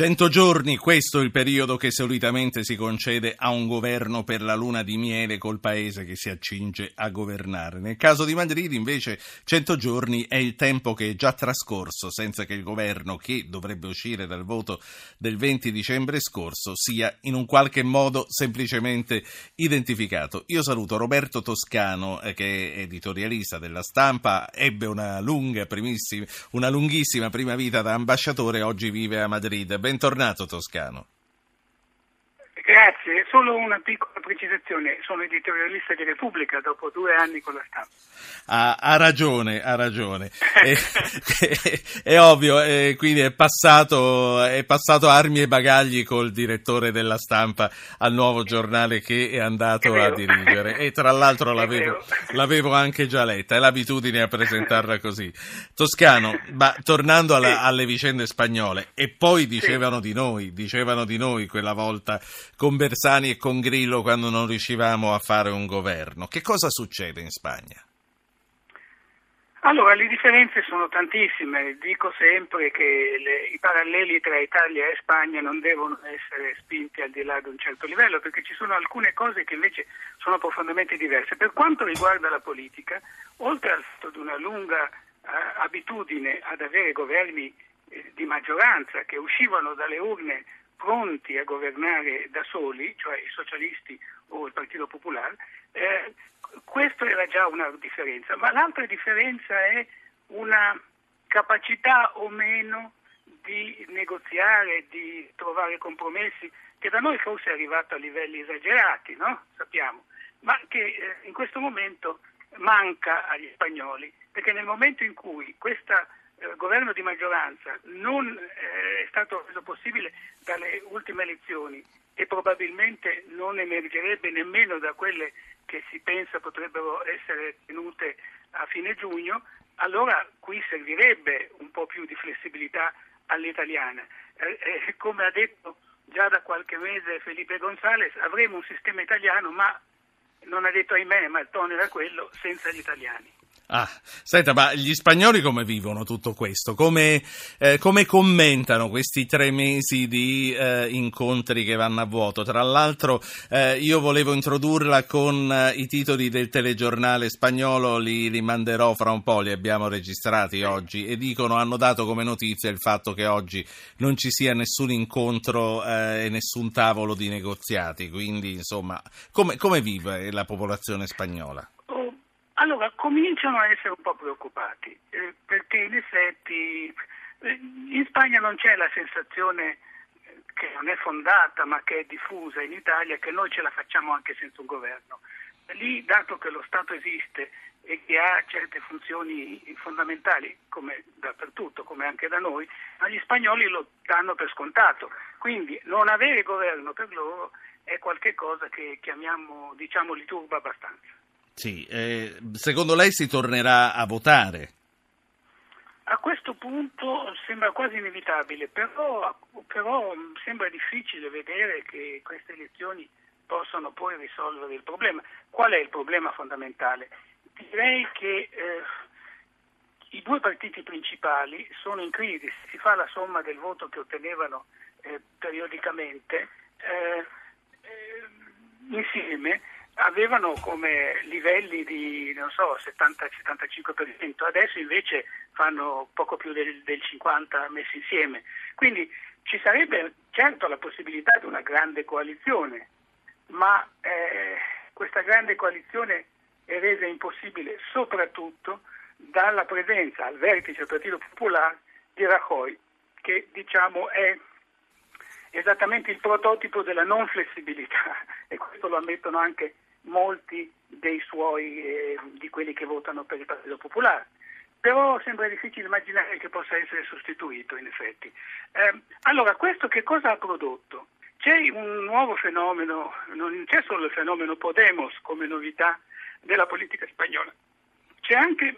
100 giorni, questo è il periodo che solitamente si concede a un governo per la luna di miele col paese che si accinge a governare. Nel caso di Madrid invece 100 giorni è il tempo che è già trascorso senza che il governo che dovrebbe uscire dal voto del 20 dicembre scorso sia in un qualche modo semplicemente identificato. Io saluto Roberto Toscano eh, che è editorialista della stampa, ebbe una lunga, una lunghissima prima vita da ambasciatore oggi vive a Madrid bentornato Toscano. Grazie, solo una piccola precisazione, sono editorialista di Repubblica dopo due anni con la stampa. Ha, ha ragione, ha ragione. è, è, è, ovvio, è, quindi è passato, è passato armi e bagagli col direttore della stampa al nuovo giornale che è andato a dirigere e tra l'altro l'avevo, l'avevo, anche già letta, è l'abitudine a presentarla così. Toscano, ma tornando alla, sì. alle vicende spagnole, e poi dicevano sì. di noi, dicevano di noi quella volta con Bersani e con Grillo quando non riuscivamo a fare un governo. Che cosa succede in Spagna? Allora, le differenze sono tantissime. Dico sempre che le, i paralleli tra Italia e Spagna non devono essere spinti al di là di un certo livello, perché ci sono alcune cose che invece sono profondamente diverse. Per quanto riguarda la politica, oltre al fatto di una lunga eh, abitudine ad avere governi eh, di maggioranza che uscivano dalle urne pronti a governare da soli, cioè i socialisti o il Partito Popolare, eh, questa era già una differenza. Ma l'altra differenza è una capacità o meno di negoziare, di trovare compromessi, che da noi forse è arrivato a livelli esagerati, no? sappiamo, ma che eh, in questo momento manca agli spagnoli, perché nel momento in cui questo eh, governo di maggioranza non eh, è stato reso possibile dalle ultime elezioni e probabilmente non emergerebbe nemmeno da quelle che si pensa potrebbero essere tenute a fine giugno, allora qui servirebbe un po' più di flessibilità all'italiana. Eh, eh, come ha detto già da qualche mese Felipe González, avremo un sistema italiano, ma non ha detto ahimè, ma il tono era quello, senza gli italiani. Ah, senta, ma gli spagnoli come vivono tutto questo? Come, eh, come commentano questi tre mesi di eh, incontri che vanno a vuoto? Tra l'altro eh, io volevo introdurla con eh, i titoli del telegiornale spagnolo, li, li manderò fra un po', li abbiamo registrati oggi e dicono, hanno dato come notizia il fatto che oggi non ci sia nessun incontro eh, e nessun tavolo di negoziati, quindi insomma, come, come vive la popolazione spagnola? Allora, cominciano a essere un po' preoccupati, eh, perché in effetti eh, in Spagna non c'è la sensazione che non è fondata ma che è diffusa in Italia che noi ce la facciamo anche senza un governo. Lì, dato che lo Stato esiste e che ha certe funzioni fondamentali, come dappertutto, come anche da noi, gli spagnoli lo danno per scontato. Quindi non avere governo per loro è qualcosa che chiamiamo, diciamo, li turba abbastanza. Sì, eh, secondo lei si tornerà a votare? A questo punto sembra quasi inevitabile, però, però sembra difficile vedere che queste elezioni possano poi risolvere il problema. Qual è il problema fondamentale? Direi che eh, i due partiti principali sono in crisi, si fa la somma del voto che ottenevano eh, periodicamente eh, eh insieme avevano come livelli di so, 70-75%, adesso invece fanno poco più del, del 50% messi insieme. Quindi ci sarebbe certo la possibilità di una grande coalizione, ma eh, questa grande coalizione è resa impossibile soprattutto dalla presenza al vertice del Partito Popolare di Rajoy, che diciamo è esattamente il prototipo della non flessibilità e questo lo ammettono anche molti dei suoi, eh, di quelli che votano per il Partito Popolare. Però sembra difficile immaginare che possa essere sostituito in effetti. Eh, allora, questo che cosa ha prodotto? C'è un nuovo fenomeno, non c'è solo il fenomeno Podemos come novità della politica spagnola, c'è anche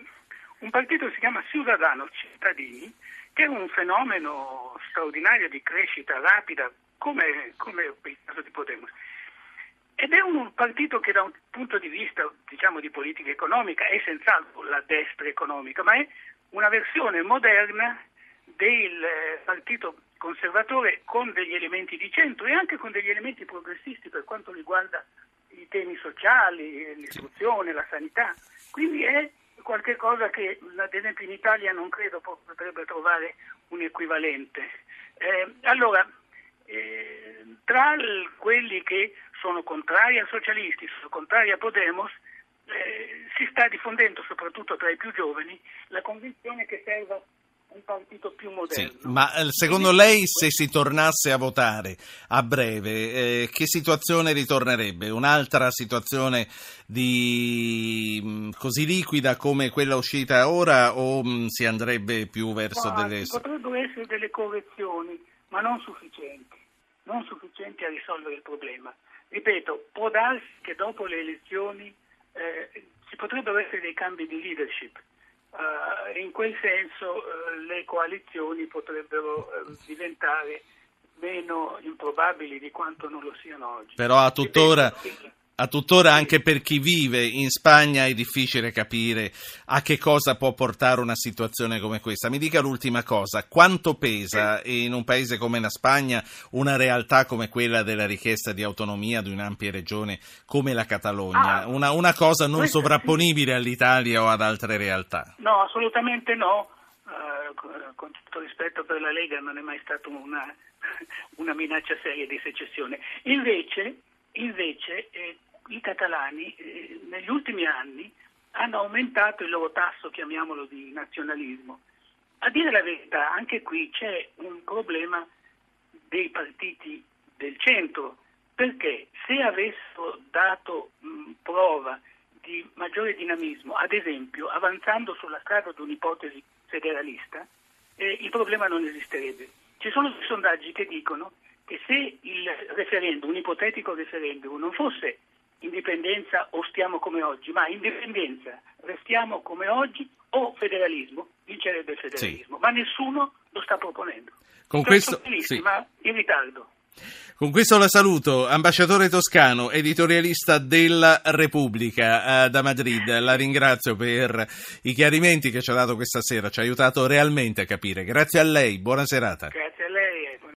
un partito che si chiama Ciudadanos, cittadini, che è un fenomeno straordinario di crescita rapida come, come il caso di Podemos ed è un partito che da un punto di vista diciamo, di politica economica è senz'altro la destra economica, ma è una versione moderna del eh, partito conservatore con degli elementi di centro e anche con degli elementi progressisti per quanto riguarda i temi sociali, l'istruzione, la sanità. Quindi è qualcosa che ad esempio in Italia non credo potrebbe trovare un equivalente. Eh, allora, eh, tra quelli che sono contrari ai socialisti, sono contrari a Podemos, eh, si sta diffondendo soprattutto tra i più giovani la convinzione che serva un partito più moderno. Sì, ma eh, secondo lei se si tornasse a votare a breve, eh, che situazione ritornerebbe? Un'altra situazione di, così liquida come quella uscita ora o mh, si andrebbe più verso ma delle... Potrebbero essere delle correzioni, ma non sufficienti, non sufficienti a risolvere il problema. Ripeto, può darsi che dopo le elezioni eh, ci potrebbero essere dei cambi di leadership Uh, in quel senso uh, le coalizioni potrebbero uh, diventare meno improbabili di quanto non lo siano oggi. Però a tuttora, a tuttora anche per chi vive in Spagna è difficile capire a che cosa può portare una situazione come questa. Mi dica l'ultima cosa, quanto pesa in un paese come la Spagna una realtà come quella della richiesta di autonomia di un'ampia regione come la Catalogna? Ah, una, una, cosa non sovrapponibile all'Italia o ad altre realtà? No, assolutamente no. Uh, con tutto rispetto per la Lega non è mai stata una, una minaccia seria di secessione. Invece, eh, catalani eh, negli ultimi anni hanno aumentato il loro tasso, chiamiamolo di nazionalismo. A dire la verità, anche qui c'è un problema dei partiti del centro, perché se avessero dato prova di maggiore dinamismo, ad esempio avanzando sulla strada di un'ipotesi federalista, eh, il problema non esisterebbe. Ci sono dei sondaggi che dicono che se il referendum, un ipotetico referendum, non fosse indipendenza o stiamo come oggi, ma indipendenza, restiamo come oggi o federalismo, vincerebbe il federalismo, sì. ma nessuno lo sta proponendo. Con questo, sì. ma in ritardo. Con questo la saluto, ambasciatore toscano, editorialista della Repubblica eh, da Madrid. La ringrazio per i chiarimenti che ci ha dato questa sera, ci ha aiutato realmente a capire. Grazie a lei, buona serata. Grazie.